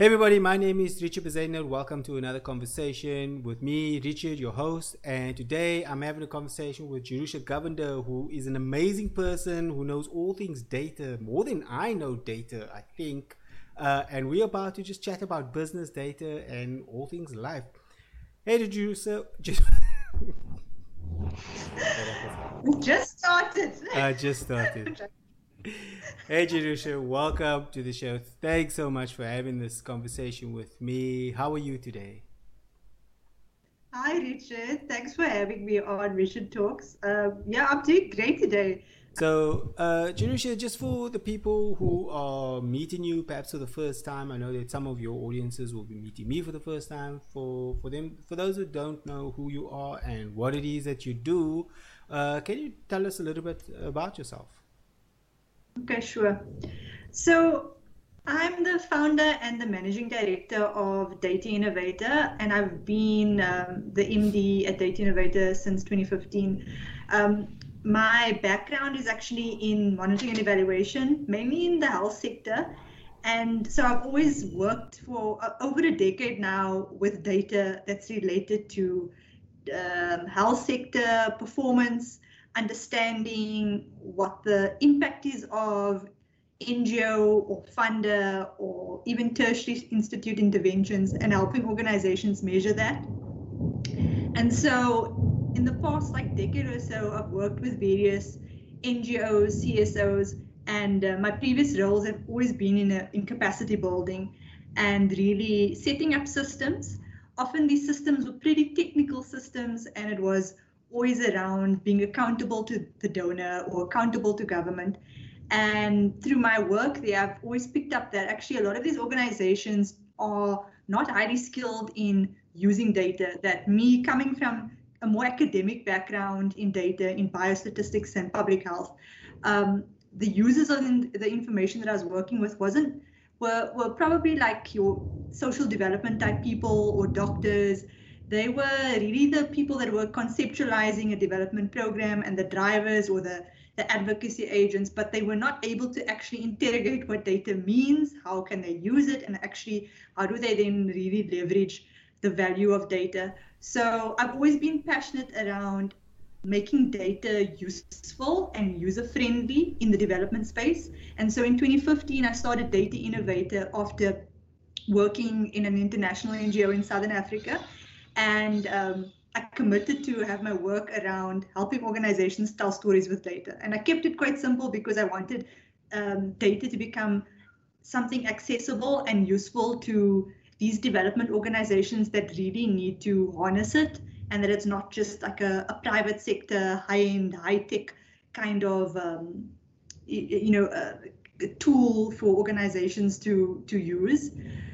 Hey everybody, my name is Richard Bezainer. Welcome to another conversation with me, Richard, your host. And today I'm having a conversation with Jerusha Govender, who is an amazing person who knows all things data, more than I know data, I think. Uh, and we're about to just chat about business data and all things life. Hey, Jerusha. Just, just started. I just started. Hey, Jerusha, welcome to the show. Thanks so much for having this conversation with me. How are you today? Hi, Richard. Thanks for having me on Richard Talks. Uh, yeah, I'm doing great today. So, uh, Jerusha, just for the people who are meeting you perhaps for the first time, I know that some of your audiences will be meeting me for the first time. For for them, for those who don't know who you are and what it is that you do, uh, can you tell us a little bit about yourself? Okay, sure. So I'm the founder and the managing director of Data Innovator, and I've been um, the MD at Data Innovator since 2015. Um, my background is actually in monitoring and evaluation, mainly in the health sector. And so I've always worked for uh, over a decade now with data that's related to um, health sector performance, understanding what the impact is of NGO or funder or even tertiary institute interventions and helping organizations measure that. And so in the past like decade or so, I've worked with various NGOs, CSOs, and uh, my previous roles have always been in, a, in capacity building and really setting up systems. Often these systems were pretty technical systems and it was always around being accountable to the donor or accountable to government. And through my work there, I've always picked up that actually a lot of these organizations are not highly skilled in using data. That me coming from a more academic background in data, in biostatistics and public health, um, the users of the information that I was working with wasn't were, were probably like your social development type people or doctors they were really the people that were conceptualizing a development program and the drivers or the, the advocacy agents, but they were not able to actually interrogate what data means, how can they use it, and actually how do they then really leverage the value of data. So I've always been passionate around making data useful and user friendly in the development space. And so in 2015, I started Data Innovator after working in an international NGO in Southern Africa and um, I committed to have my work around helping organizations tell stories with data. And I kept it quite simple because I wanted um, data to become something accessible and useful to these development organizations that really need to harness it and that it's not just like a, a private sector, high-end, high-tech kind of, um, you know, uh, tool for organizations to to use.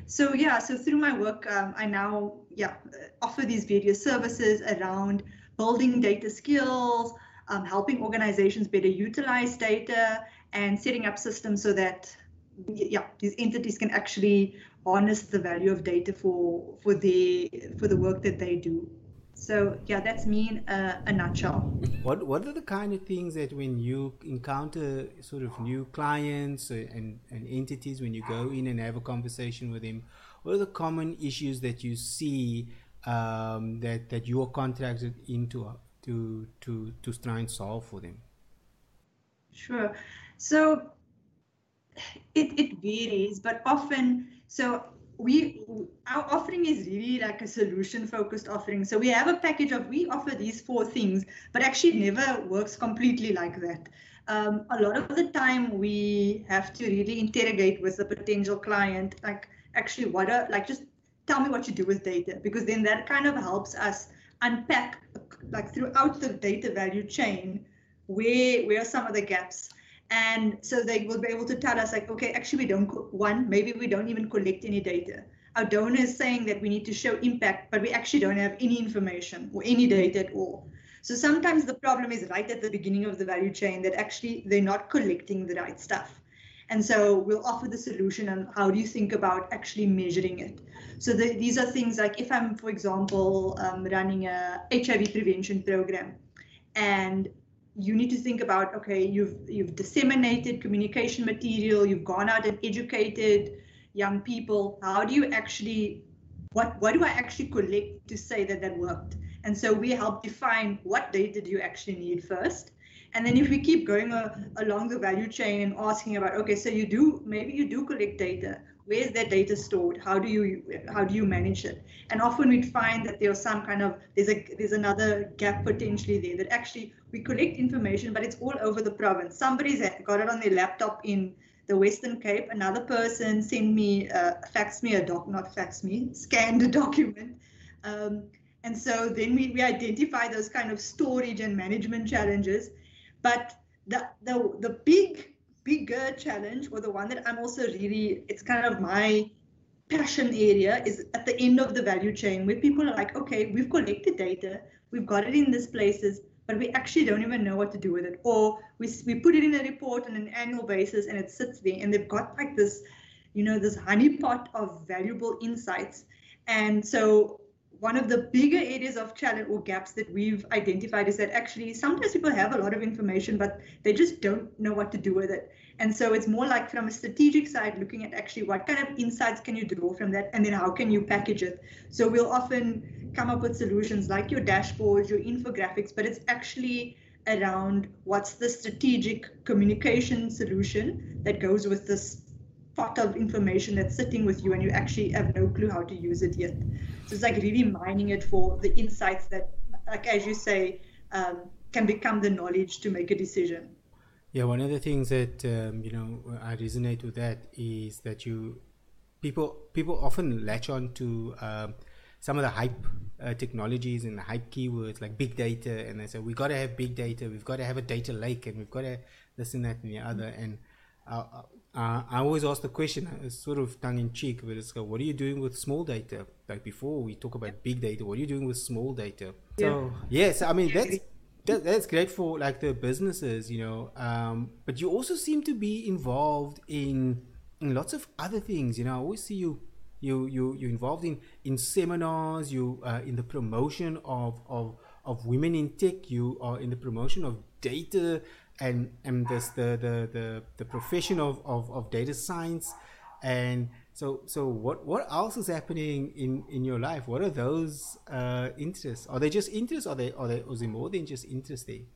So yeah, so through my work, um, I now yeah offer these various services around building data skills, um, helping organizations better utilize data, and setting up systems so that yeah these entities can actually harness the value of data for for the for the work that they do. So yeah, that's me in a, a, nutshell. What what are the kind of things that when you encounter sort of new clients and, and entities, when you go in and have a conversation with them, what are the common issues that you see um, that that you are contracted into to to to try and solve for them? Sure. So it it varies, but often so we our offering is really like a solution focused offering so we have a package of we offer these four things but actually never works completely like that um, a lot of the time we have to really interrogate with the potential client like actually what are like just tell me what you do with data because then that kind of helps us unpack like throughout the data value chain where where are some of the gaps and so they will be able to tell us like, okay, actually we don't, one, maybe we don't even collect any data. Our donor is saying that we need to show impact, but we actually don't have any information or any data at all. So sometimes the problem is right at the beginning of the value chain that actually they're not collecting the right stuff. And so we'll offer the solution and how do you think about actually measuring it. So the, these are things like if I'm, for example, um, running a HIV prevention program and you need to think about okay you've you've disseminated communication material you've gone out and educated young people how do you actually what what do i actually collect to say that that worked and so we help define what data do you actually need first and then if we keep going uh, along the value chain and asking about okay so you do maybe you do collect data. Where's that data stored? How do you how do you manage it? And often we'd find that there's some kind of there's a there's another gap potentially there that actually we collect information but it's all over the province. Somebody's got it on their laptop in the Western Cape, another person sent me, uh, faxed me a doc, not faxed me, scanned a document. Um, and so then we, we identify those kind of storage and management challenges. But the, the, the big, bigger challenge, or the one that I'm also really, it's kind of my passion area, is at the end of the value chain where people are like, okay, we've collected data, we've got it in these places but we actually don't even know what to do with it. Or we, we put it in a report on an annual basis and it sits there and they've got like this, you know, this honeypot of valuable insights. And so one of the bigger areas of challenge or gaps that we've identified is that actually sometimes people have a lot of information, but they just don't know what to do with it. And so it's more like from a strategic side, looking at actually what kind of insights can you draw from that, and then how can you package it. So we'll often come up with solutions like your dashboards, your infographics, but it's actually around what's the strategic communication solution that goes with this pot of information that's sitting with you and you actually have no clue how to use it yet. So it's like really mining it for the insights that, like as you say, um, can become the knowledge to make a decision. Yeah, one of the things that um, you know I resonate with that is that you people people often latch on to um, some of the hype uh, technologies and the hype keywords like big data, and they say we got to have big data, we've got to have a data lake, and we've got to this and that and the other. And uh, uh, I always ask the question, uh, sort of tongue in cheek, but it's like, what are you doing with small data? Like before we talk about big data, what are you doing with small data? Yeah. So yes, I mean that's that, that's great for like the businesses, you know. Um, but you also seem to be involved in, in lots of other things. You know, I always see you you you you involved in in seminars. You uh, in the promotion of of of women in tech. You are in the promotion of data and and this the the the, the profession of, of of data science and so, so what what else is happening in in your life? What are those uh, interests? Are they just interests? Are they are they, is it more than just interesting?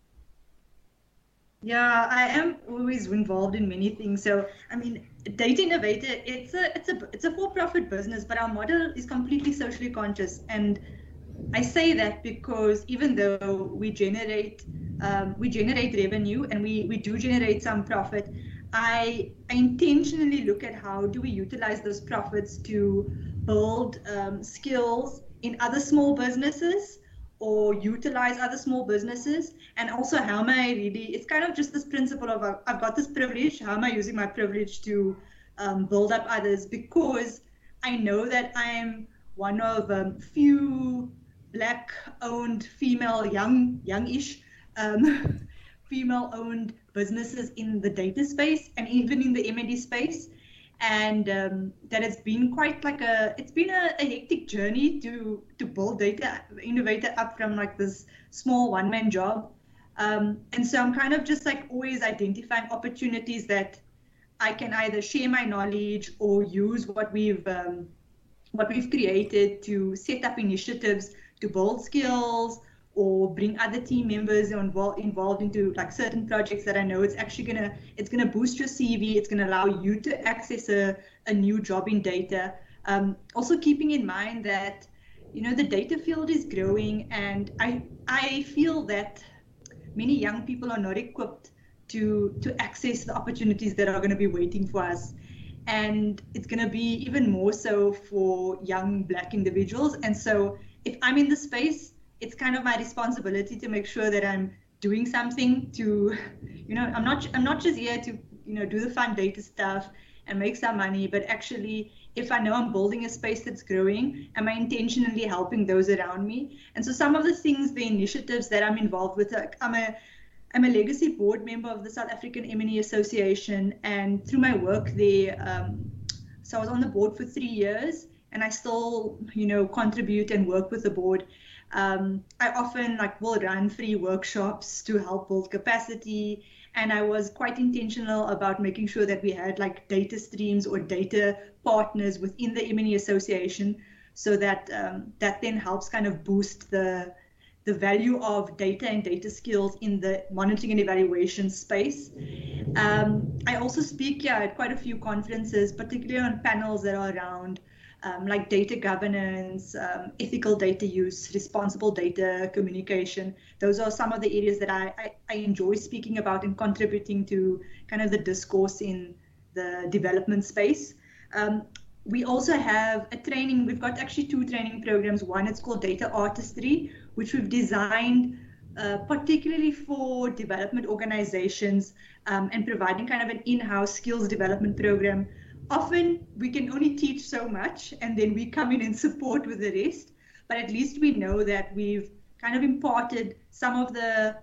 Yeah, I am always involved in many things. So, I mean, Data Innovator, it's a it's a it's a for-profit business, but our model is completely socially conscious. And I say that because even though we generate um, we generate revenue and we we do generate some profit, I, I intentionally look at how do we utilize those profits to build um, skills in other small businesses or utilize other small businesses. And also how am i really it's kind of just this principle of i've got this privilege how am i using my privilege to um, build up others? Because i know that i'm one of um, few black owned female young youngish um, female owned businesses in the data space and even in the M&E space. And um, that has been quite like a, it's been a, a, hectic journey to to build data innovator up from like this small one man job. Um, and so I'm kind of just like always identifying opportunities that I can either share my knowledge or use what we've um, what we've created to set up initiatives to build skills or bring other team members involved involved into like certain projects that I know it's actually gonna it's gonna boost your CV. It's gonna allow you to access a, a new job in data. Um, also keeping in mind that you know the data field is growing, and I I feel that many young people are not equipped to to access the opportunities that are going to be waiting for us and it's going to be even more so for young black individuals and so if i'm in the space it's kind of my responsibility to make sure that I'm doing something to, you know, I'm not I'm not just here to you know do the fun data stuff and make some money, but actually if I know I'm building a space that's growing, am I intentionally helping those around me? And so some of the things, the initiatives that I'm involved with, like I'm a I'm a legacy board member of the South African M&E Association, and through my work there, um, so I was on the board for three years, and I still, you know, contribute and work with the board. Um, I often like will run free workshops to help build capacity and I was quite intentional about making sure that we had like data streams or data partners within the M&E Association, so that um, that then helps kind of boost the the value of data and data skills in the monitoring and evaluation space. Um, I also speak yeah, at quite a few conferences, particularly on panels that are around um, like data governance, um, ethical data use, responsible data communication. Those are some of the areas that I, I, I, enjoy speaking about and contributing to kind of the discourse in the development space. Um, we also have a training, we've got actually two training programs. One, it's called Data Artistry, which we've designed uh, particularly for development organizations um, and providing kind of an in-house skills development program often we can only teach so much and then we come in and support with the rest. But at least we know that we've kind of imparted some of the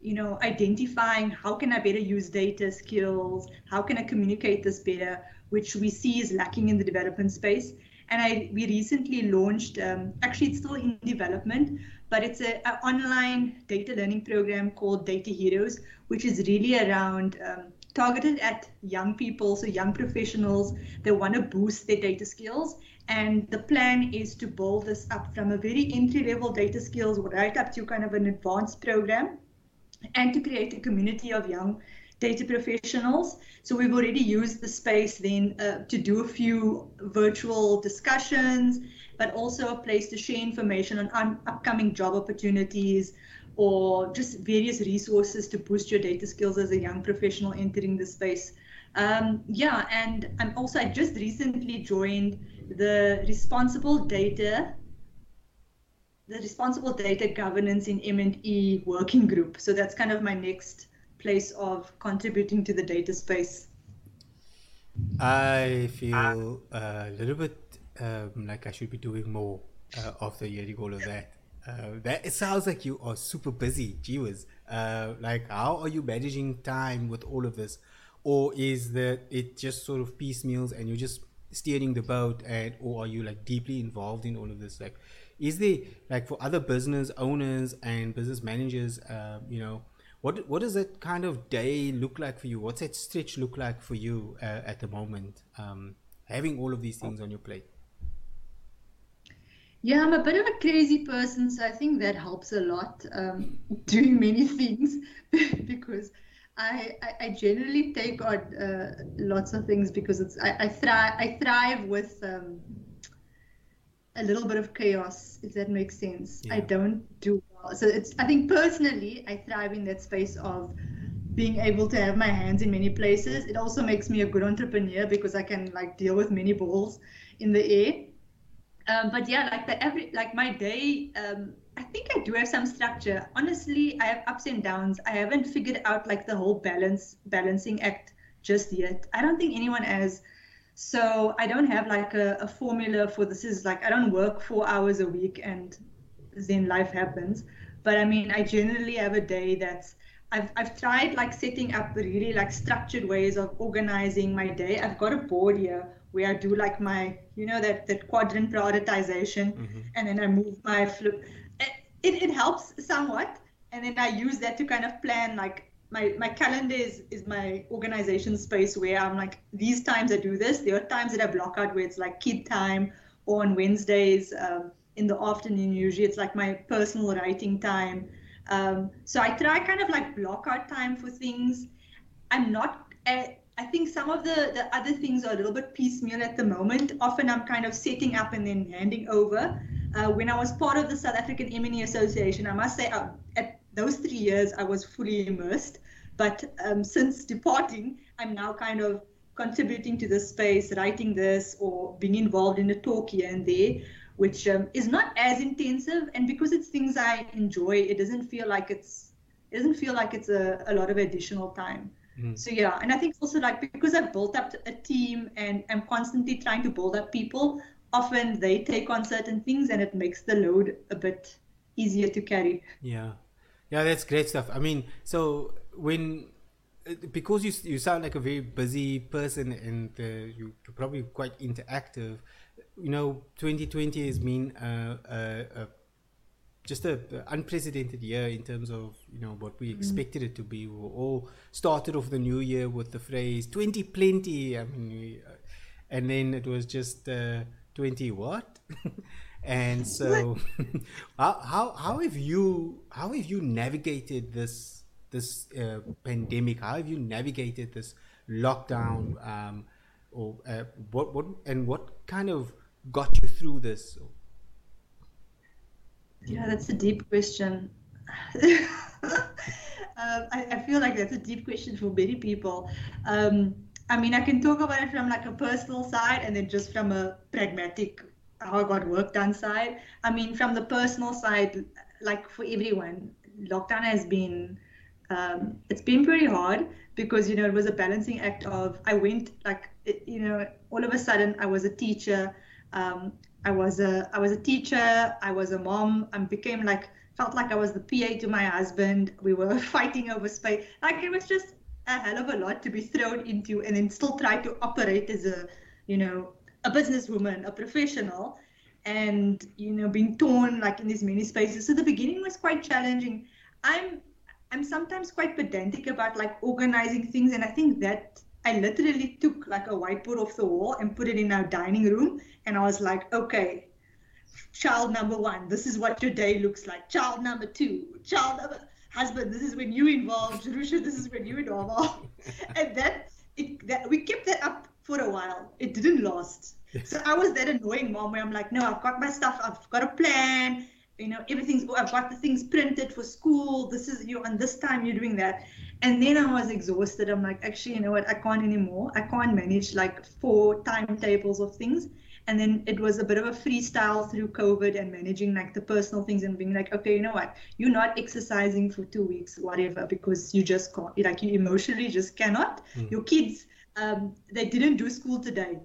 you know identifying how can i better use data skills how can i communicate this better which we see is lacking in the development space. And i we recently launched um, actually it's still in development but it's an online data learning program called data heroes which is really around um, targeted at young people, so young professionals. They want to boost their data skills. And the plan is to build this up from a very entry level data skills right up to kind of an advanced program and to create a community of young data professionals. So we've already used the space then uh, to do a few virtual discussions, but also a place to share information on un- upcoming job opportunities, or just various resources to boost your data skills as a young professional entering the space. Um, yeah, and I'm also I just recently joined the responsible data the responsible data governance in M&E working group. So that's kind of my next place of contributing to the data space. I feel a little bit um, like I should be doing more uh, after hearing all of that. Uh, that it sounds like you are super busy. Gee whiz. Uh, like, how are you managing time with all of this, or is that it just sort of piecemeals and you're just steering the boat, and or are you like deeply involved in all of this? Like, is there like for other business owners and business managers, uh, you know, what what does that kind of day look like for you? What's that stretch look like for you uh, at the moment? Um, having all of these things on your plate. Yeah, I'm a bit of a crazy person, so I think that helps a lot um, doing many things because I, I, I, generally take on uh, lots of things because it's I, I thrive I thrive with um, a little bit of chaos, if that makes sense. Yeah. I don't do well. So it's I think personally I thrive in that space of being able to have my hands in many places. It also makes me a good entrepreneur because I can like deal with many balls in the air um, but yeah, like the every like my day, um, I think I do have some structure. Honestly, I have ups and downs. I haven't figured out like the whole balance balancing act just yet. I don't think anyone has. So I don't have like a, a formula for this. Is like I don't work four hours a week and then life happens. But I mean, I generally have a day that's I've, I've tried like setting up really like structured ways of organizing my day. I've got a board here where I do like my, you know, that, that quadrant prioritization, mm-hmm. and then I move my flip. It, it helps somewhat, and then I use that to kind of plan like my my calendar is is my organization space where I'm like these times I do this. There are times that I block out where it's like kid time, or on Wednesdays um, in the afternoon. Usually it's like my personal writing time. Um, so I try kind of like block out time for things. I'm not. I think some of the, the other things are a little bit piecemeal at the moment. Often I'm kind of setting up and then handing over. Uh, when I was part of the South African M&E Association, I must say uh, at those three years I was fully immersed. But um, since departing, I'm now kind of contributing to the space, writing this, or being involved in a talk here and there, which um, is not as intensive. And because it's things I enjoy, it doesn't feel like it's it doesn't feel like it's a, a lot of additional time. Mm. So yeah, and I think also like because I've built up a team and I'm constantly trying to build up people, often they take on certain things and it makes the load a bit easier to carry. Yeah, yeah, that's great stuff. I mean, so when uh, because you you sound like a very busy person and uh, you, are probably quite interactive. You know, 2020 has been a, a, a just a unprecedented year in terms of you know what we mm. expected it to be. We all started off the new year with the phrase "twenty plenty," I mean, we, uh, and then it was just uh, twenty what. and so, how, how how have you how have you navigated this this uh, pandemic? How have you navigated this lockdown? Um, or uh, what what and what kind of got you through this? Yeah, that's a deep question. um, I, I, feel like that's a deep question for many people. Um, I mean, I can talk about it from like a personal side and then just from a pragmatic, how I got work done side. I mean, from the personal side, like for everyone, lockdown has been, um, it's been pretty hard because, you know, it was a balancing act of, I went like, you know, all of a sudden I was a teacher. Um, I was a I was a teacher. I was a mom. I became like felt like I was the PA to my husband. We were fighting over space. Like it was just a hell of a lot to be thrown into, and then still try to operate as a you know a businesswoman, a professional, and you know being torn like in these many spaces. So the beginning was quite challenging. I'm I'm sometimes quite pedantic about like organizing things, and I think that I literally took like a whiteboard off the wall and put it in our dining room. And I was like, okay, child number one, this is what your day looks like. Child number two, child number husband, this is when you involve. Jerusha, this is when you involve. and that, it, that we kept that up for a while. It didn't last. So I was that annoying mom where I'm like, no, I've got my stuff, I've got a plan, you know, everything's, I've got the things printed for school. This is you, and this time you're doing that. And then I was exhausted. I'm like, actually, you know what? I can't anymore. I can't manage like four timetables of things. And then it was a bit of a freestyle through COVID and managing like the personal things and being like, okay, you know what? You're not exercising for two weeks, whatever, because you just can't, like, you emotionally just cannot. Mm. Your kids, um, they didn't do school today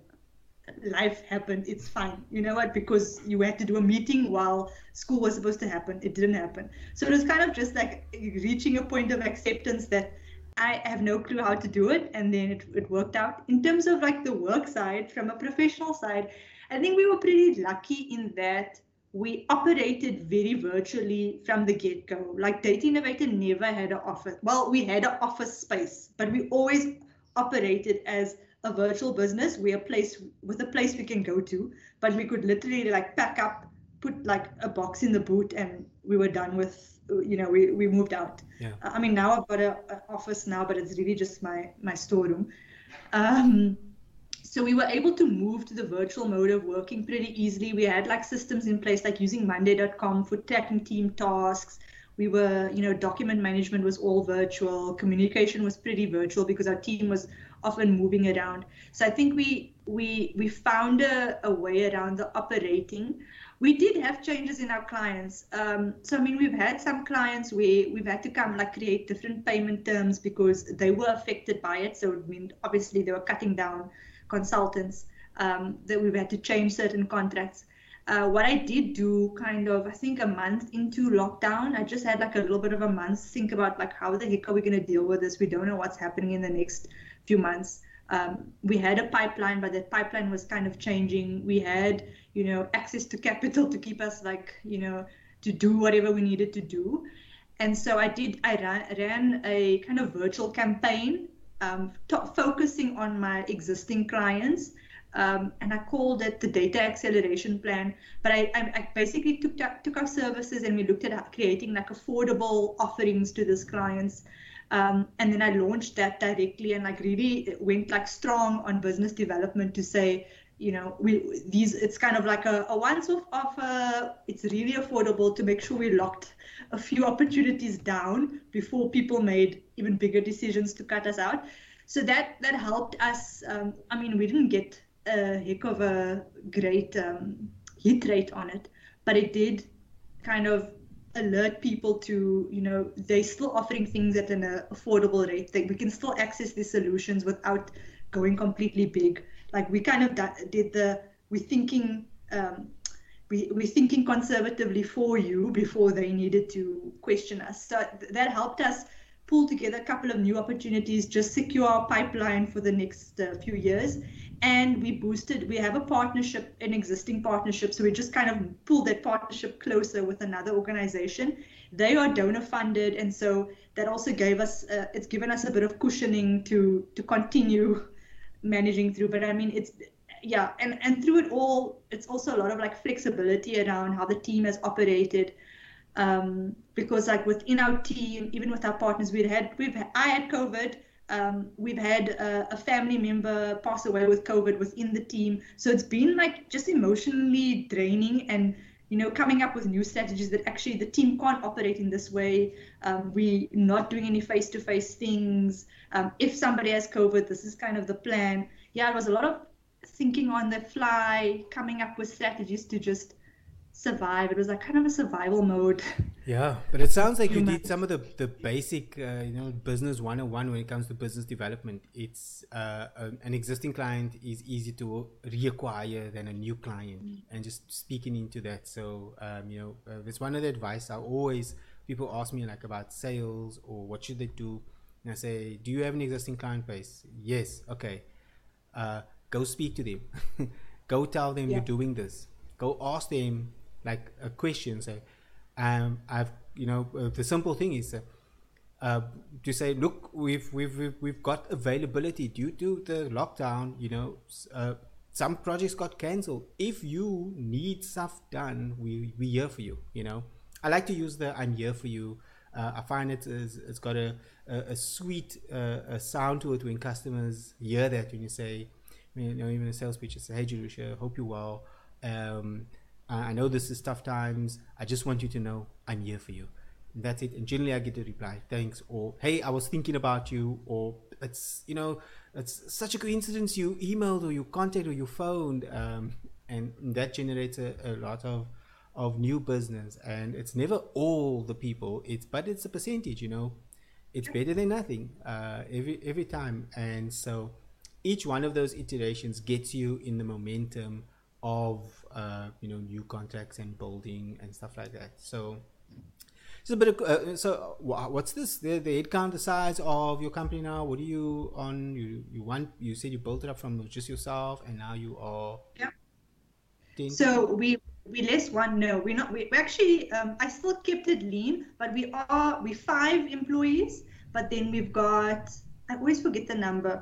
life happened it's fine. You know what? Because you had to do a meeting while school was supposed to happen. It didn't happen. So it was kind of just like reaching a point of acceptance that i have no clue how to do it and then it, it worked out. In terms of like the work side from a professional side i think we were pretty lucky in that we operated very virtually from the get-go. Like data innovator never had an office. Well we had an office space but we always operated as a virtual business we're a place with a place we can go to but we could literally like pack up put like a box in the boot and we were done with you know we, we moved out. Yeah. i mean now i've got a, a office now but it's really just my my storeroom. Um, so we were able to move to the virtual mode of working pretty easily. We had like systems in place like using monday.com for tracking team tasks. We were you know document management was all virtual. Communication was pretty virtual because our team was often moving around. So I think we we we found a, a way around the operating. We did have changes in our clients. Um, so I mean, we've had some clients where we've had to come like create different payment terms because they were affected by it. So I mean, obviously they were cutting down consultants. Um, that we've had to change certain contracts. Uh, what I did do kind of, I think a month into lockdown, I just had like a little bit of a month think about like how the heck are we going to deal with this? We don't know what's happening in the next few months. Um, we had a pipeline, but that pipeline was kind of changing. We had, you know, access to capital to keep us like, you know, to do whatever we needed to do. And so I did, I ran, ran a kind of virtual campaign um, focusing on my existing clients. Um, and I called it the data acceleration plan. But I, I, I basically took, took our services and we looked at creating like affordable offerings to these clients. Um, and then I launched that directly and like really went like strong on business development to say, you know, we these it's kind of like a, a once off offer. It's really affordable to make sure we locked a few opportunities down before people made even bigger decisions to cut us out. So that that helped us. Um, I mean, we didn't get a heck of a great um, hit rate on it, but it did kind of alert people to you know they're still offering things at an uh, affordable rate. That we can still access these solutions without going completely big. Like we kind of did the we thinking um, we, we're thinking conservatively for you before they needed to question us. So that helped us pull together a couple of new opportunities just secure our pipeline for the next uh, few years and we boosted we have a partnership an existing partnership so we just kind of pulled that partnership closer with another organization. They are donor funded and so that also gave us uh, it's given us a bit of cushioning to to continue managing through. But i mean it's yeah and and through it all it's also a lot of like flexibility around how the team has operated um, because like within our team even with our partners we had we've i had covid um, we've had a, a, family member pass away with covid within the team. So it's been like just emotionally draining and you know coming up with new strategies that actually the team can't operate in this way. Um, we're not doing any face-to-face things. Um, if somebody has covid this is kind of the plan. Yeah it was a lot of thinking on the fly, coming up with strategies to just survive. It was like kind of a survival mode. Yeah, but it sounds like you did some of the the basic, uh, you know, business one on one when it comes to business development. It's uh, an existing client is easy to reacquire than a new client, mm. and just speaking into that. So, um, you know, uh, it's one of the advice I always people ask me like about sales or what should they do, and I say, do you have an existing client base? Yes. Okay. Uh, go speak to them go tell them yeah. you're doing this go ask them like a question say um i've you know uh, the simple thing is uh, uh, to say look we've, we've we've we've got availability due to the lockdown you know uh, some projects got cancelled. If you need stuff done we we here for you you know? I like to use the i'm here for you. Uh, I find it is, it's got a, a, a sweet uh, a sound to it when customers hear that when you say, you know, even a sales pitch, say, "Hey, Jerusha, hope you're well. Um, I know this is tough times. I just want you to know I'm here for you." And that's it. And generally, I get a reply, "Thanks," or "Hey, I was thinking about you," or "It's you know, it's such a coincidence you emailed or you contacted or you phoned," um, and that generates a, a lot of of new business. And it's never all the people. It's but it's a percentage. You know, it's better than nothing uh, every every time. And so each one of those iterations gets you in the momentum of uh, you know new contracts and building and stuff like that. So it's a bit of uh, so what's this the, the headcount the size of your company now? What are you on? You you want you said you built it up from just yourself and now you are yeah. So we we less one no we're not we, we actually um, I still kept it lean but we are we five employees but then we've got I always forget the number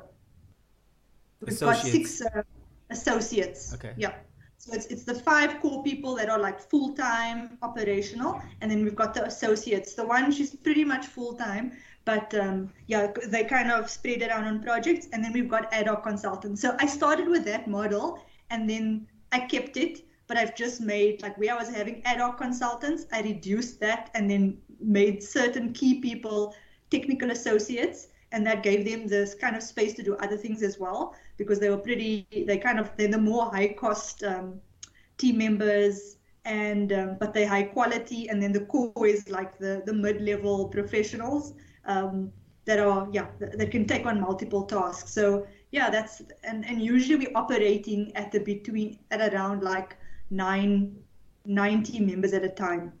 We've got six uh, associates. Okay. Yeah. So it's, it's the five core people that are like full time operational, and then we've got the associates. The one she's pretty much full time, but um, yeah, they kind of spread it out on projects, and then we've got ad hoc consultants. So I started with that model, and then I kept it, but I've just made like where I was having ad hoc consultants, I reduced that, and then made certain key people technical associates, and that gave them this kind of space to do other things as well because they were pretty they kind of they're the more high cost um, team members and um, but they're high quality and then the core is like the the mid-level professionals um, that are yeah that can take on multiple tasks. So yeah that's and and usually we're operating at the between at around like nine 90 members at a time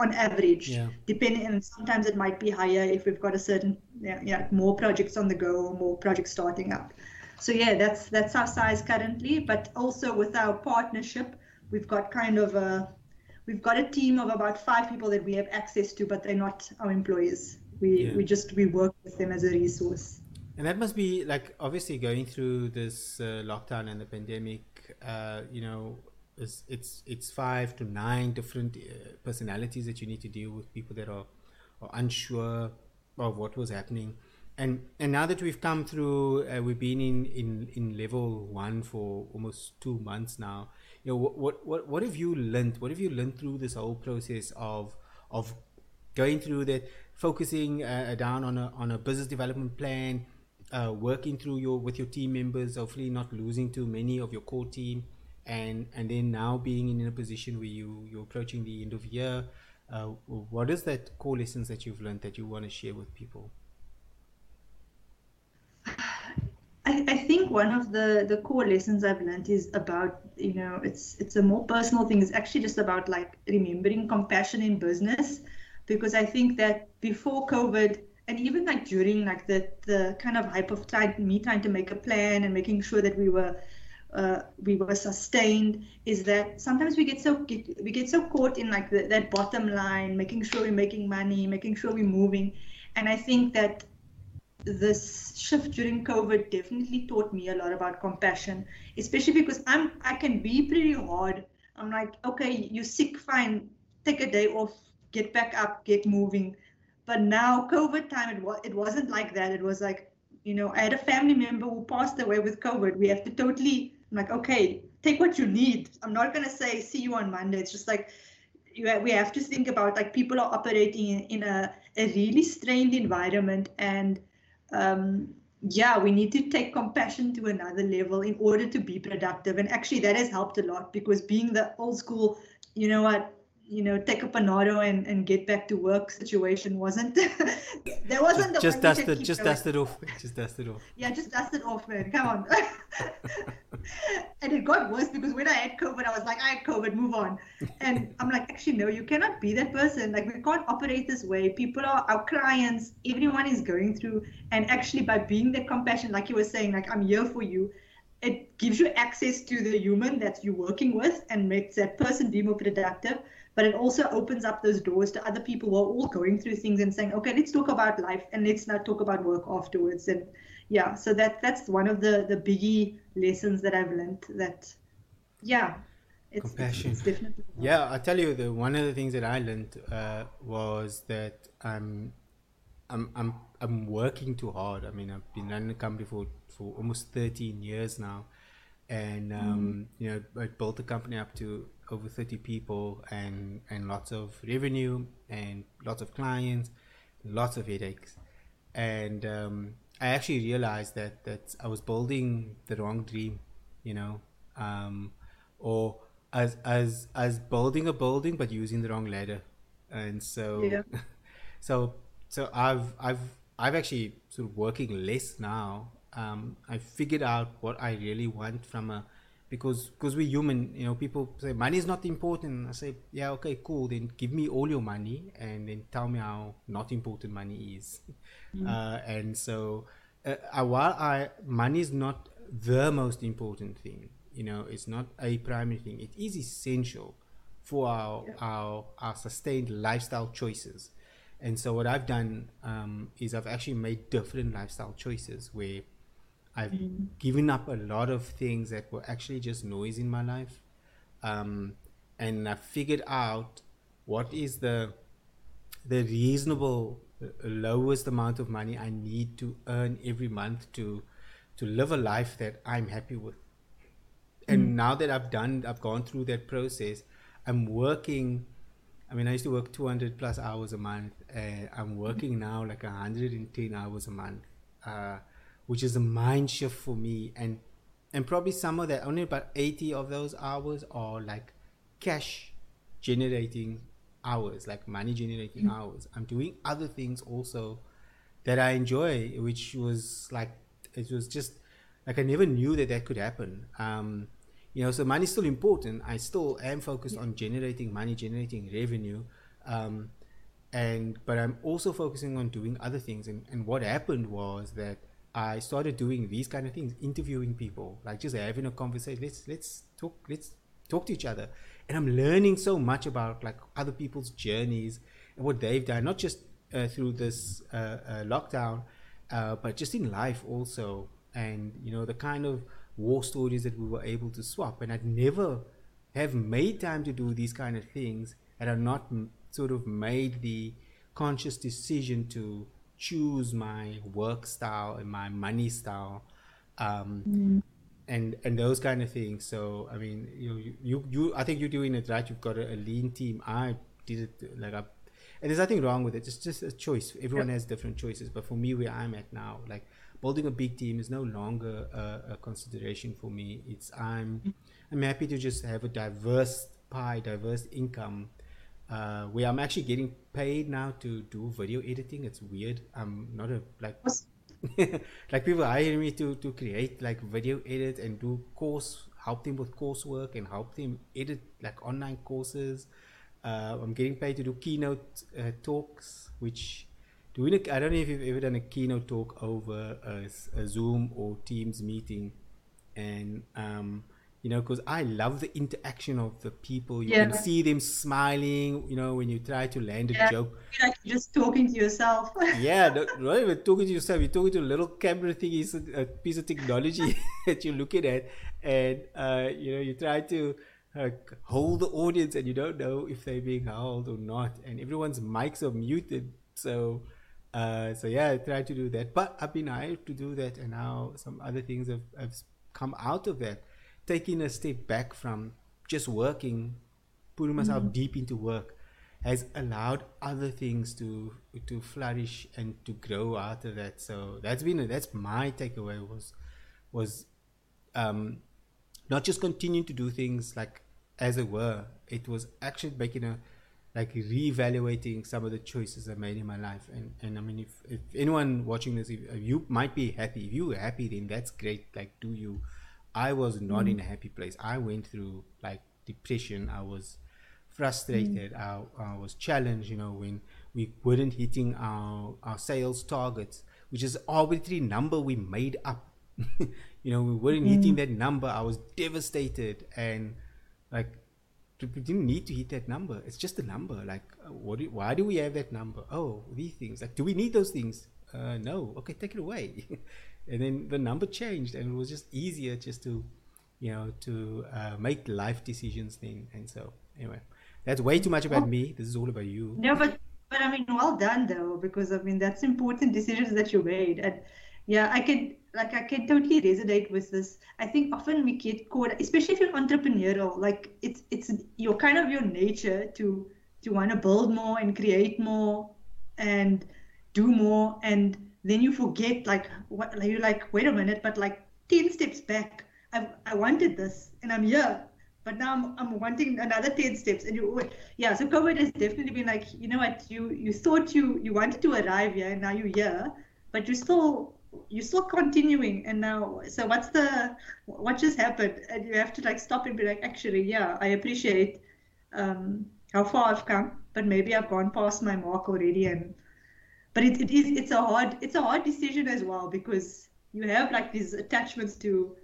on average yeah. depending and sometimes it might be higher if we've got a certain yeah, yeah more projects on the go or more projects starting up so yeah that's that's our size currently but also with our partnership we've got kind of a we've got a team of about five people that we have access to but they're not our employees we yeah. we just we work with them as a resource and that must be like obviously going through this uh, lockdown and the pandemic uh, you know it's it's it's five to nine different uh, personalities that you need to deal with people that are, are unsure of what was happening. And and now that we've come through uh, we've been in, in in level one for almost two months now you know what what what have you learned? What have you learned through this whole process of of going through that focusing uh, down on a on a business development plan uh, working through your with your team members hopefully not losing too many of your core team and and then now being in a position where you you're approaching the end of year uh, what is that core lessons that you've learned that you want to share with people I, I think one of the the core lessons I've learned is about you know it's it's a more personal thing. It's actually just about like remembering compassion in business, because I think that before COVID, and even like during like the the kind of hype of trying me trying to make a plan and making sure that we were uh, we were sustained is that sometimes we get so we get so caught in like the, that bottom line making sure we're making money making sure we're moving. And i think that this shift during covid definitely taught me a lot about compassion especially because i'm i can be pretty hard. I'm like okay you're sick fine take a day off get back up get moving. But now covid time it was it wasn't like that. It was like you know i had a family member who passed away with covid. We have to totally I'm like, okay, take what you need. I'm not gonna say see you on Monday. It's just like you we have to think about like people are operating in, in a, a really strained environment and um, yeah, we need to take compassion to another level in order to be productive. And actually, that has helped a lot because being the old school, you know what, you know, take a panado and, and get back to work situation wasn't. There wasn't just, just dust it just dust it off just dust it off. Yeah just dust it off man. Come on. And it got worse because when I had COVID I was like I had COVID move on. And I'm like actually no you cannot be that person. Like we can't operate this way. People are our clients everyone is going through and actually by being that compassion like you were saying like I'm here for you it gives you access to the human that you're working with and makes that person be more productive but it also opens up those doors to other people who are all going through things and saying okay let's talk about life and let's not talk about work afterwards. And yeah so that that's one of the the biggie lessons that i've learned that yeah it's, compassion. it's, it's definitely yeah i tell you the one of the things that i learned uh, was that i'm i'm i'm i'm working too hard. I mean i've been running the company for for almost 13 years now. And um, mm. you know I built the company up to over 30 people and and lots of revenue and lots of clients lots of headaches. And um, I actually realized that that I was building the wrong dream you know um, or as as as building a building but using the wrong ladder. And so yeah. so so I've I've I've actually sort of working less now. Um, I figured out what I really want from a because because we're human you know people say money is not important. I say yeah okay cool. Then give me all your money and then tell me how not important money is. Mm. uh, and so uh, while I money is not the most important thing you know it's not a primary thing. It is essential for our yeah. our our sustained lifestyle choices. And so what I've done um, is I've actually made different lifestyle choices where I've mm. given up a lot of things that were actually just noise in my life. Um, and I figured out what is the the reasonable uh, lowest amount of money I need to earn every month to to live a life that I'm happy with. And mm. now that I've done, I've gone through that process. I'm working. I mean, I used to work 200 plus hours a month. and I'm working now like 110 hours a month. Uh, which is a mind shift for me. And and probably some of that only about 80 of those hours are like cash generating hours like money generating mm-hmm. hours. I'm doing other things also that i enjoy which was like it was just like i never knew that that could happen. Um you know so money is still important. I still am focused yeah. on generating money generating revenue. Um and but i'm also focusing on doing other things. And, and what happened was that I started doing these kind of things, interviewing people, like just having a conversation. Let's let's talk. Let's talk to each other, and I'm learning so much about like other people's journeys and what they've done, not just uh, through this uh, uh, lockdown, uh, but just in life also. And you know the kind of war stories that we were able to swap. And I'd never have made time to do these kind of things and I not m- sort of made the conscious decision to choose my work style and my money style um, mm. and and those kind of things. So i mean you you you i think you're doing it right. You've got a, a lean team. I did it like I, and there's nothing wrong with it. It's just a choice. Everyone has different choices. But for me where i'm at now like building a big team is no longer a, a consideration for me. It's i'm mm. i'm happy to just have a diverse pie diverse income uh, where I'm actually getting paid now to do video editing. It's weird. I'm not a like like people hire me to to create like video edit and do course, help them with coursework and help them edit like online courses. Uh, I'm getting paid to do keynote uh, talks, which doing a, I don't know if you've ever done a keynote talk over a, a Zoom or Teams meeting, and um, you know, because I love the interaction of the people. You yeah. can see them smiling, you know, when you try to land a yeah. joke. Like just talking to yourself. yeah, no, not even talking to yourself. You're talking to a little camera thing, is a, piece of technology that you're looking at, and uh, you know, you try to uh, hold the audience, and you don't know if they're being held or not, and everyone's mics are muted, so. Uh, so yeah, I try to do that, but I've been able to do that, and now some other things have, have come out of that taking a step back from just working, putting myself mm-hmm. deep into work, has allowed other things to to flourish and to grow out of that. So that's been a, that's my takeaway was was um, not just continuing to do things like as it were. It was actually making a like reevaluating some of the choices I made in my life. And and I mean, if, if anyone watching this, if, you might be happy. If you're happy, then that's great. Like, do you? I was not mm. in a happy place. I went through like depression. I was frustrated. Mm. I, I, was challenged, you know, when we weren't hitting our, our sales targets, which is arbitrary number we made up. you know, we weren't mm. hitting that number. I was devastated and like we didn't need to hit that number. It's just a number. Like, what? Do, why do we have that number? Oh, these things. Like, do we need those things? Uh, no. Okay, take it away. and then the number changed and it was just easier just to you know to uh, make life decisions then and so anyway. That's way too much about me. This is all about you. No but but i mean well done though because i mean that's important decisions that you made. And yeah i can like i can totally resonate with this. I think often we get caught especially if you're entrepreneurial like it's it's your kind of your nature to to want to build more and create more and do more. And then you forget like what you're like wait a minute but like 10 steps back. I i wanted this and i'm here but now I'm, I'm wanting another 10 steps. And you yeah so covid has definitely been like you know what you you thought you you wanted to arrive here and now you're here but you're still you're still continuing. And now so what's the what just happened? And you have to like stop and be like actually yeah i appreciate um how far i've come but maybe i've gone past my mark already and but it, it is it's a hard it's a hard decision as well because you have like these attachments to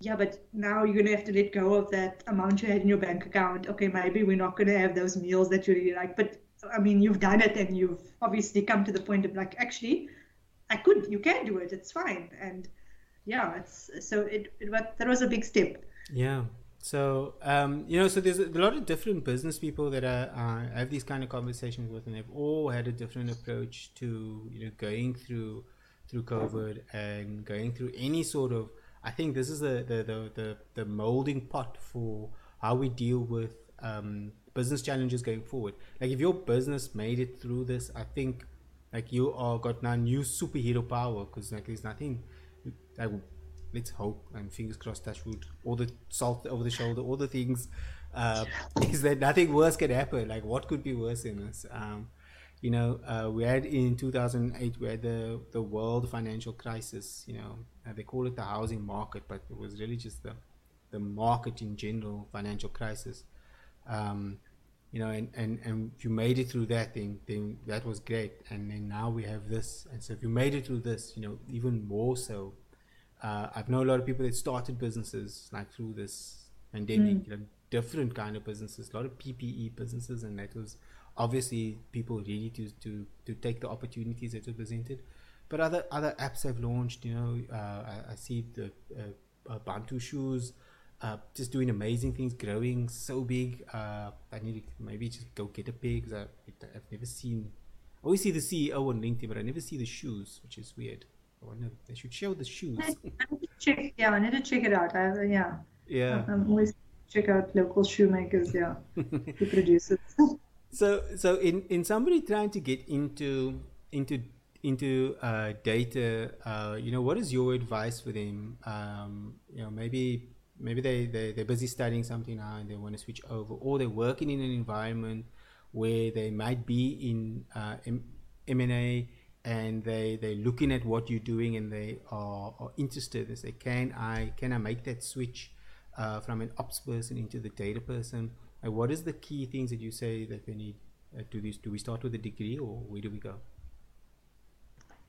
yeah but now you're gonna have to let go of that amount you had in your bank account. Okay maybe we're not gonna have those meals that you really like but i mean you've done it and you've obviously come to the point of like actually i could you can do it. It's fine. And yeah it's so it, it that was a big step. Yeah so um, you know, so there's a lot of different business people that I, have these kind of conversations with, and they've all had a different approach to you know going through through COVID and going through any sort of. I think this is the the the the, the molding pot for how we deal with um, business challenges going forward. Like if your business made it through this, I think like you are got now new superhero power because like there's nothing like let's hope and fingers crossed touch wood all the salt over the shoulder all the things uh, is that nothing worse can happen. Like what could be worse in this? Um, you know uh, we had in 2008 we had the the world financial crisis you know uh, they call it the housing market but it was really just the the market in general financial crisis. Um, you know and, and and if you made it through that thing then that was great. And then now we have this. And so if you made it through this you know even more so uh, I've known a lot of people that started businesses like through this pandemic, mm. you know, different kind of businesses, a lot of PPE businesses, and that was obviously people ready to to to take the opportunities that were presented. But other other apps have launched. You know, uh, I, I, see the uh, uh Bathu shoes. Uh, just doing amazing things, growing so big. Uh, I need to maybe just go get a pair because I've never seen. I always see the CEO on LinkedIn, but I never see the shoes, which is weird. I they should show the shoes. I need to check. Yeah, I need to check it out. I, yeah. Yeah. I'm always check out local shoemakers. Yeah, who produce it. so, so in in somebody trying to get into into into uh, data, uh, you know, what is your advice for them? Um, you know, maybe maybe they, they they're busy studying something now and they want to switch over, or they're working in an environment where they might be in uh, M&E and they they're looking at what you're doing and they are, are interested they say can i can i make that switch uh, from an ops person into the data person and what is the key things that you say that they need uh, do this do we start with a degree or where do we go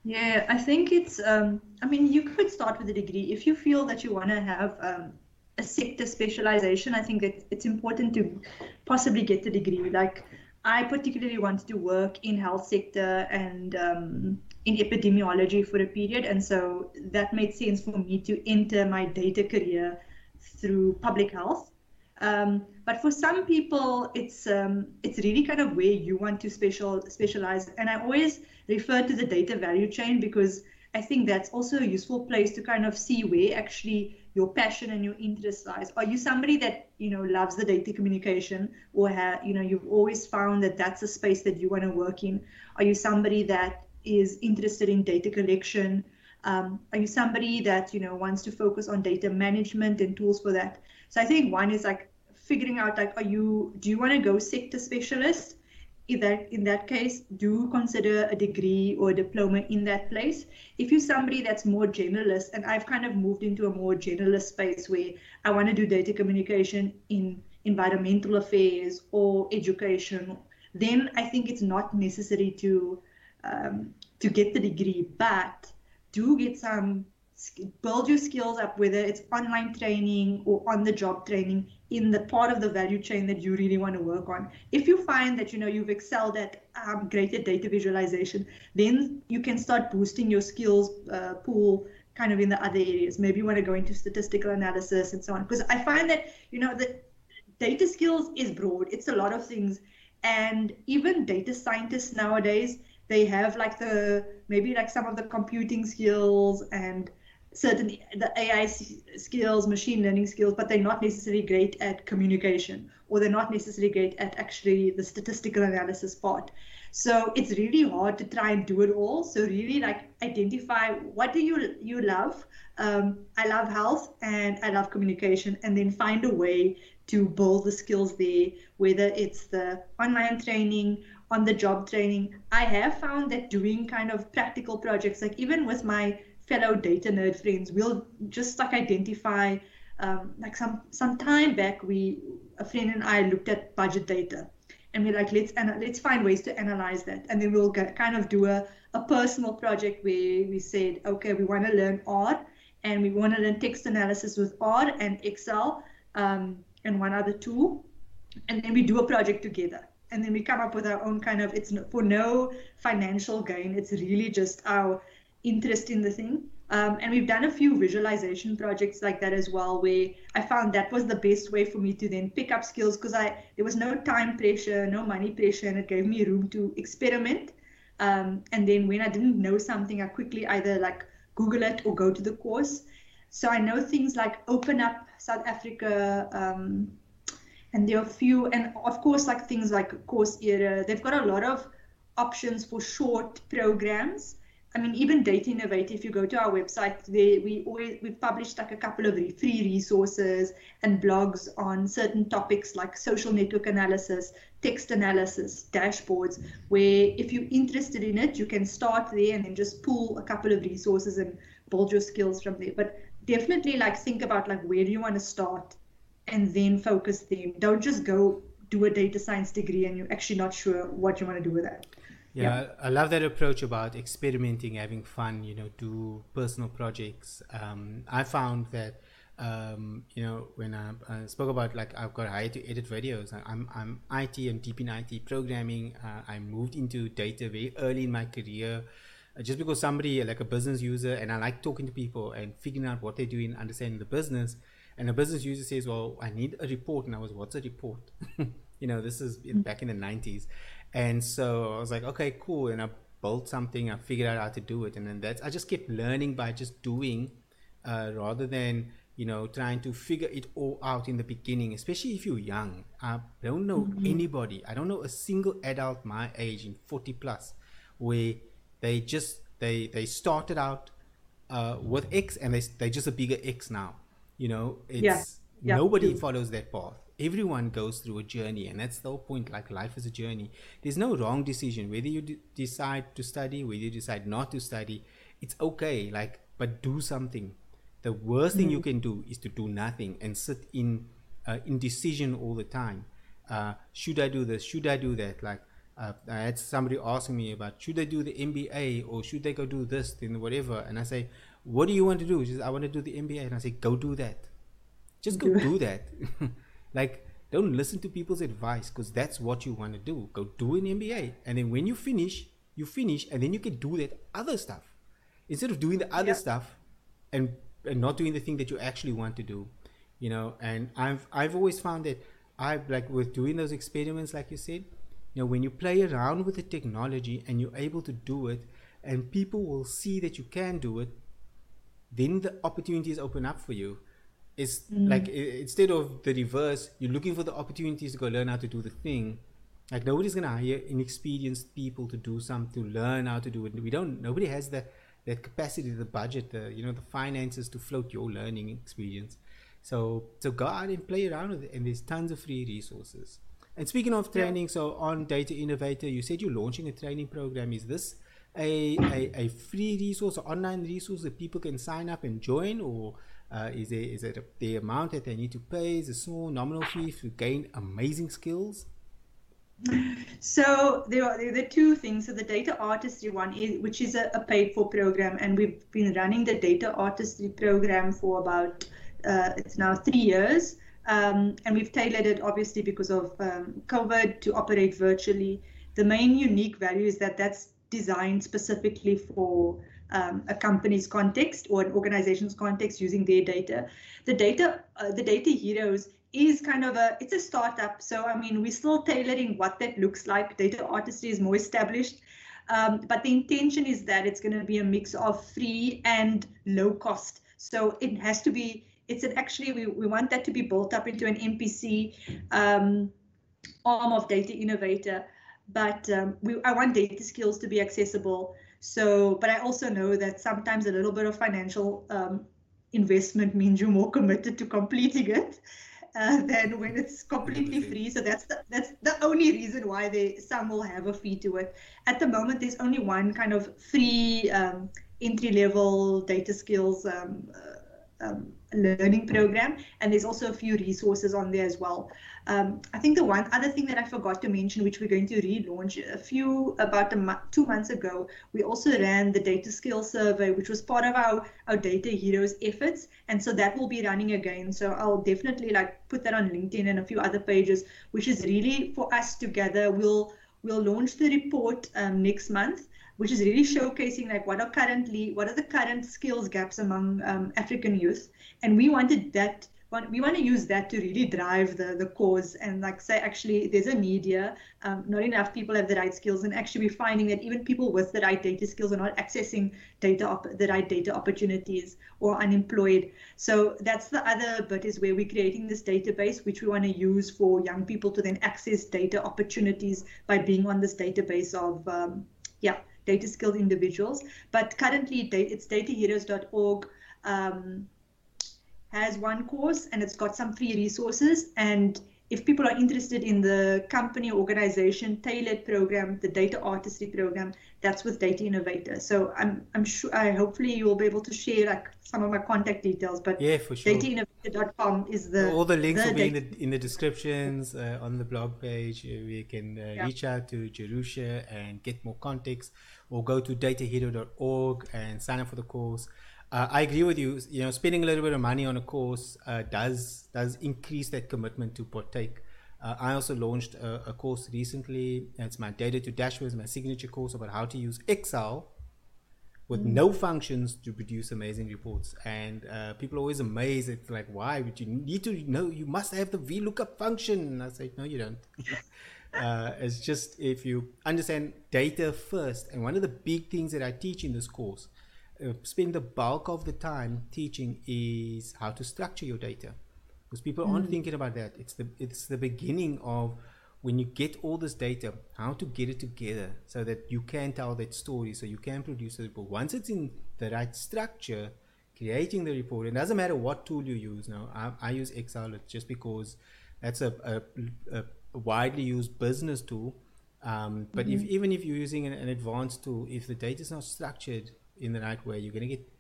Yeah, I think it's. Um, I mean, you could start with a degree if you feel that you want to have um, a sector specialization. I think that it's important to possibly get the degree. Like, I particularly wanted to work in health sector and um, in epidemiology for a period, and so that made sense for me to enter my data career through public health. Um, but for some people, it's um, it's really kind of where you want to special specialize. And I always refer to the data value chain because I think that's also a useful place to kind of see where actually your passion and your interest lies. Are you somebody that you know loves the data communication, or have, you know you've always found that that's a space that you want to work in? Are you somebody that is interested in data collection? Um, are you somebody that you know wants to focus on data management and tools for that? So I think one is like figuring out like are you do you want to go sector specialist? In that in that case, do consider a degree or a diploma in that place. If you're somebody that's more generalist, and I've kind of moved into a more generalist space where I want to do data communication in environmental affairs or education, then I think it's not necessary to um, to get the degree, but do get some build your skills up whether it's online training or on the job training in the part of the value chain that you really want to work on. If you find that you know you've excelled at um, data visualization then you can start boosting your skills uh, pool kind of in the other areas. Maybe you want to go into statistical analysis and so on. Because i find that you know the data skills is broad. It's a lot of things. And even data scientists nowadays they have like the maybe like some of the computing skills and certain the AI skills, machine learning skills, but they're not necessarily great at communication or they're not necessarily great at actually the statistical analysis part. So it's really hard to try and do it all. So really like identify what do you you love. Um, I love health and I love communication, and then find a way to build the skills there, whether it's the online training on the job training. I have found that doing kind of practical projects, like even with my fellow data nerd friends, we'll just like identify, um, like some some time back, we a friend and I looked at budget data, and we're like, let's and let's find ways to analyze that, and then we'll get, kind of do a a personal project where we said, okay, we want to learn R, and we want to learn text analysis with R and Excel, um, and one other tool, and then we do a project together. And then we come up with our own kind of it's for no financial gain. It's really just our interest in the thing. Um, and we've done a few visualization projects like that as well where i found that was the best way for me to then pick up skills because i there was no time pressure no money pressure and it gave me room to experiment. Um, and then when i didn't know something i quickly either like google it or go to the course. So i know things like open up south africa um, and there are a few and of course like things like coursera they've got a lot of options for short programs i mean even data innovate if you go to our website we always we've published like a couple of free resources and blogs on certain topics like social network analysis text analysis dashboards where if you're interested in it you can start there and then just pull a couple of resources and build your skills from there but definitely like think about like where do you want to start and then focus them. Don't just go do a data science degree and you're actually not sure what you want to do with that. Yeah, yeah. I love that approach about experimenting, having fun, you know, do personal projects. Um, I found that, um, you know, when I, I, spoke about like I've got hired to edit videos, I'm, I'm IT, and deep in IT programming. Uh, I moved into data very early in my career. Uh, just because somebody like a business user and I like talking to people and figuring out what they're doing, understanding the business, and a business user says, "Well, I need a report," and I was, "What's a report?" you know, this is in, back in the '90s, and so I was like, "Okay, cool," and I built something. I figured out how to do it, and then that's I just kept learning by just doing, uh, rather than you know trying to figure it all out in the beginning. Especially if you're young, I don't know mm-hmm. anybody. I don't know a single adult my age in 40 plus where they just they they started out uh, with X and they they just a bigger X now you know it's yeah. Yeah, nobody true. follows that path everyone goes through a journey and that's the whole point like life is a journey there's no wrong decision whether you d- decide to study whether you decide not to study it's okay like but do something the worst mm-hmm. thing you mm-hmm. can do is to do nothing and sit in uh, indecision all the time uh, should i do this should i do that like uh, I had somebody asking me about should they do the MBA or should they go do this, then whatever. And I say, what do you want to do? She says, I want to do the MBA. And I say, go do that. Just go do that. like, don't listen to people's advice because that's what you want to do. Go do an MBA. And then when you finish, you finish and then you can do that other stuff. Instead of doing the other stuff and, and not doing the thing that you actually want to do. You know, and I've I've always found that I've like with doing those experiments like you said, you know, when you play around with the technology and you're able to do it, and people will see that you can do it, then the opportunities open up for you. It's mm. like instead of the reverse, you're looking for the opportunities to go learn how to do the thing. Like nobody's gonna hire inexperienced people to do something to learn how to do it. We don't. Nobody has the that capacity, the budget, the you know the finances to float your learning experience. So so go out and play around with it, and there's tons of free resources. And speaking of training, yeah. so on Data Innovator, you said you're launching a training program. Is this a, a, a free resource, online resource that people can sign up and join, or uh, is there is it the amount that they need to pay is a small nominal fee to gain amazing skills? So there are, there are the two things. So the data artistry one is which is a, a paid for program, and we've been running the data artistry program for about uh, it's now three years. Um, and we've tailored it obviously because of um, COVID to operate virtually. The main unique value is that that's designed specifically for um, a company's context or an organization's context using their data. The data, uh, the data heroes is kind of a it's a startup. So I mean, we're still tailoring what that looks like. Data artistry is more established. Um, but the intention is that it's going to be a mix of free and low cost. So it has to be it's an actually we, we want that to be built up into an NPC um, arm of Data Innovator, but um, we I want data skills to be accessible. So, but I also know that sometimes a little bit of financial um, investment means you're more committed to completing it. Uh, than when it's completely free. So that's the, that's the only reason why they some will have a fee to it. At the moment, there's only one kind of free um, entry level data skills um, uh, um, learning program and there's also a few resources on there as well. Um, i think the one other thing that i forgot to mention which we're going to relaunch a few about a two months ago we also ran the data skills survey which was part of our our data heroes efforts and so that will be running again. So i'll definitely like put that on linkedin and a few other pages which is really for us together. We'll we'll launch the report um, next month which is really showcasing like what are currently what are the current skills gaps among um, African youth, and we wanted that. We want to use that to really drive the, the cause and like say actually there's a need here. Um, not enough people have the right skills, and actually we're finding that even people with the right data skills are not accessing data op- the right data opportunities or unemployed. So that's the other bit is where we're creating this database which we want to use for young people to then access data opportunities by being on this database of um, yeah data skilled individuals. But currently, it's dataheroes.org um, has one course and it's got some free resources. And if people are interested in the company organization tailored program, the data artistry program, that's with Data Innovator. So I'm I'm sure I hopefully you will be able to share like some of my contact details. But yeah, for sure. DataInnovator.com is the all the links the will be in the in the descriptions uh, on the blog page. Uh, we can uh, yeah. reach out to Jerusha and get more context, or go to datahero.org and sign up for the course. Uh, I agree with you. You know, spending a little bit of money on a course uh, does does increase that commitment to partake. Uh, I also launched a, a, course recently. It's my data to dashboards, my signature course about how to use Excel with mm. no functions to produce amazing reports. And uh, people are always amazed. It's like, why would you need to know? You must have the VLOOKUP function. And I say, no, you don't. uh, it's just if you understand data first. And one of the big things that I teach in this course, uh, spend the bulk of the time teaching, is how to structure your data because people mm. aren't thinking about that. It's the it's the beginning of when you get all this data, how to get it together so that you can tell that story, so you can produce a report. Once it's in the right structure, creating the report, it doesn't matter what tool you use. Now, I, I use Excel just because that's a, a, a widely used business tool. Um, but mm-hmm. if even if you're using an, an advanced tool, if the data is not structured in the right way, you're going to get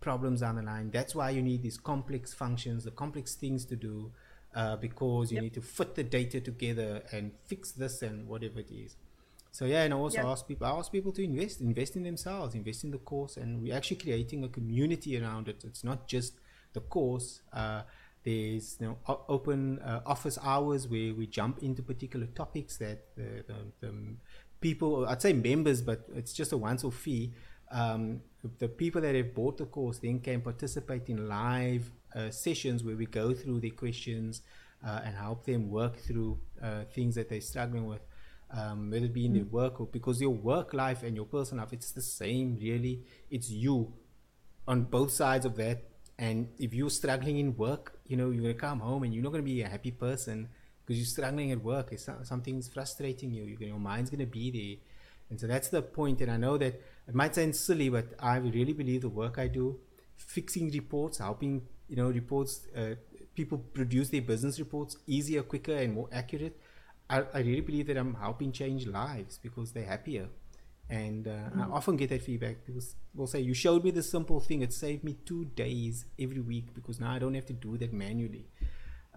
problems down the line. That's why you need these complex functions, the complex things to do, uh, because you yep. need to fit the data together and fix this and whatever it is. So yeah, and I also yeah. ask people, I ask people to invest, invest in themselves, invest in the course, and we're actually creating a community around it. It's not just the course. Uh, there's you know open uh, office hours where we jump into particular topics that the, the, the people, I'd say members, but it's just a once-off fee. Um, the people that have bought the course then can participate in live uh, sessions where we go through their questions uh, and help them work through uh, things that they're struggling with, um, whether it be in their mm. work or because your work life and your personal life, it's the same, really. It's you on both sides of that. And if you're struggling in work, you know, you're going to come home and you're not going to be a happy person because you're struggling at work. It's something's frustrating you. Your mind's going to be there. And so that's the point. And I know that it might sound silly, but I really believe the work I do, fixing reports, helping you know reports, uh, people produce their business reports easier, quicker, and more accurate. I, I really believe that I'm helping change lives because they're happier. And uh, mm-hmm. I often get that feedback. People will say, "You showed me this simple thing. It saved me two days every week because now I don't have to do that manually."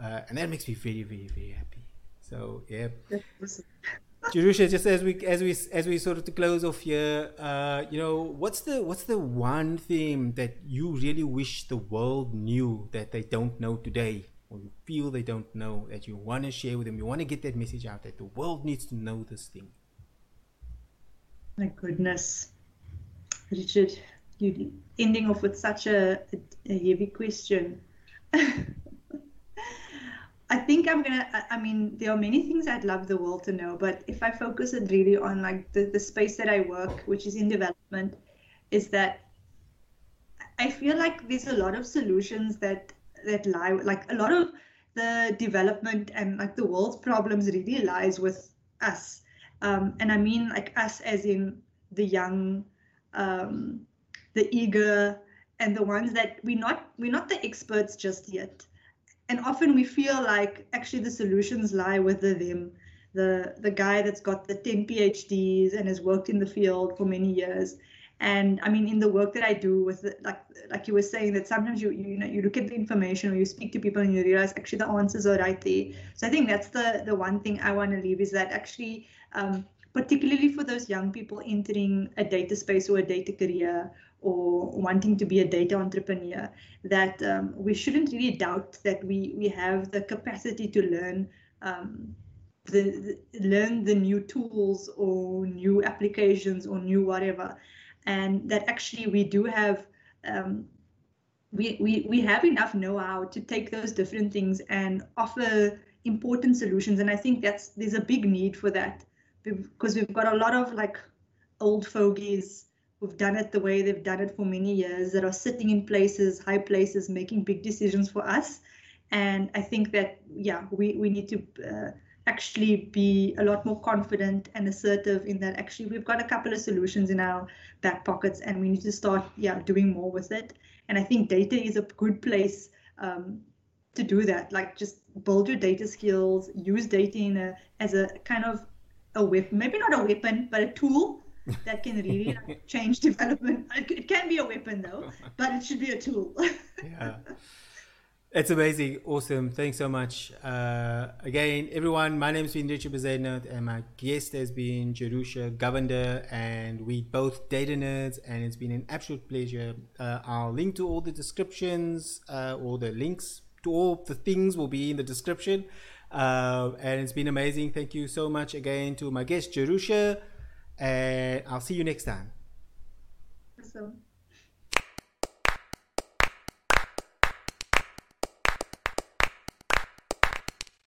Uh, and that makes me very, very, very happy. So yeah, Jerusha, just as we as we as we sort of to close off here, uh, you know, what's the what's the one thing that you really wish the world knew that they don't know today, or you feel they don't know that you want to share with them? You want to get that message out that the world needs to know this thing. My goodness, Richard, you ending off with such a, a, a heavy question. I think I'm gonna. I mean, there are many things I'd love the world to know, but if I focus it really on like the, the space that I work, which is in development, is that I feel like there's a lot of solutions that that lie like a lot of the development and like the world's problems really lies with us, um, and I mean like us as in the young, um, the eager, and the ones that we're not we're not the experts just yet and often we feel like actually the solutions lie with the them. The the guy that's got the 10 phds and has worked in the field for many years. And i mean in the work that i do with the, like like you were saying that sometimes you you know you look at the information or you speak to people and you realize actually the answers are right there. So i think that's the the one thing i want to leave is that actually um, particularly for those young people entering a data space or a data career or wanting to be a data entrepreneur that um, we shouldn't really doubt that we we have the capacity to learn um, the, the, learn the new tools or new applications or new whatever. And that actually we do have um, we, we we have enough know-how to take those different things and offer important solutions. And i think that's there's a big need for that because we've got a lot of like old fogies who've done it the way they've done it for many years, that are sitting in places, high places, making big decisions for us. And I think that, yeah, we, we need to uh, actually be a lot more confident and assertive in that actually we've got a couple of solutions in our back pockets and we need to start, yeah, doing more with it. And I think data is a good place um, to do that. Like just build your data skills, use data in a, as a kind of a weapon, maybe not a weapon, but a tool that can really change development. It can be a weapon though, but it should be a tool. yeah. It's amazing. Awesome. Thanks so much. Uh, again, everyone, my name is Richard Bezuidenhout and my guest has been Jerusha Govender and we both data nerds and it's been an absolute pleasure. Uh, I'll link to all the descriptions, uh, all the links to all the things will be in the description. Uh, and it's been amazing. Thank you so much again to my guest, Jerusha. And I'll see you next time. Awesome.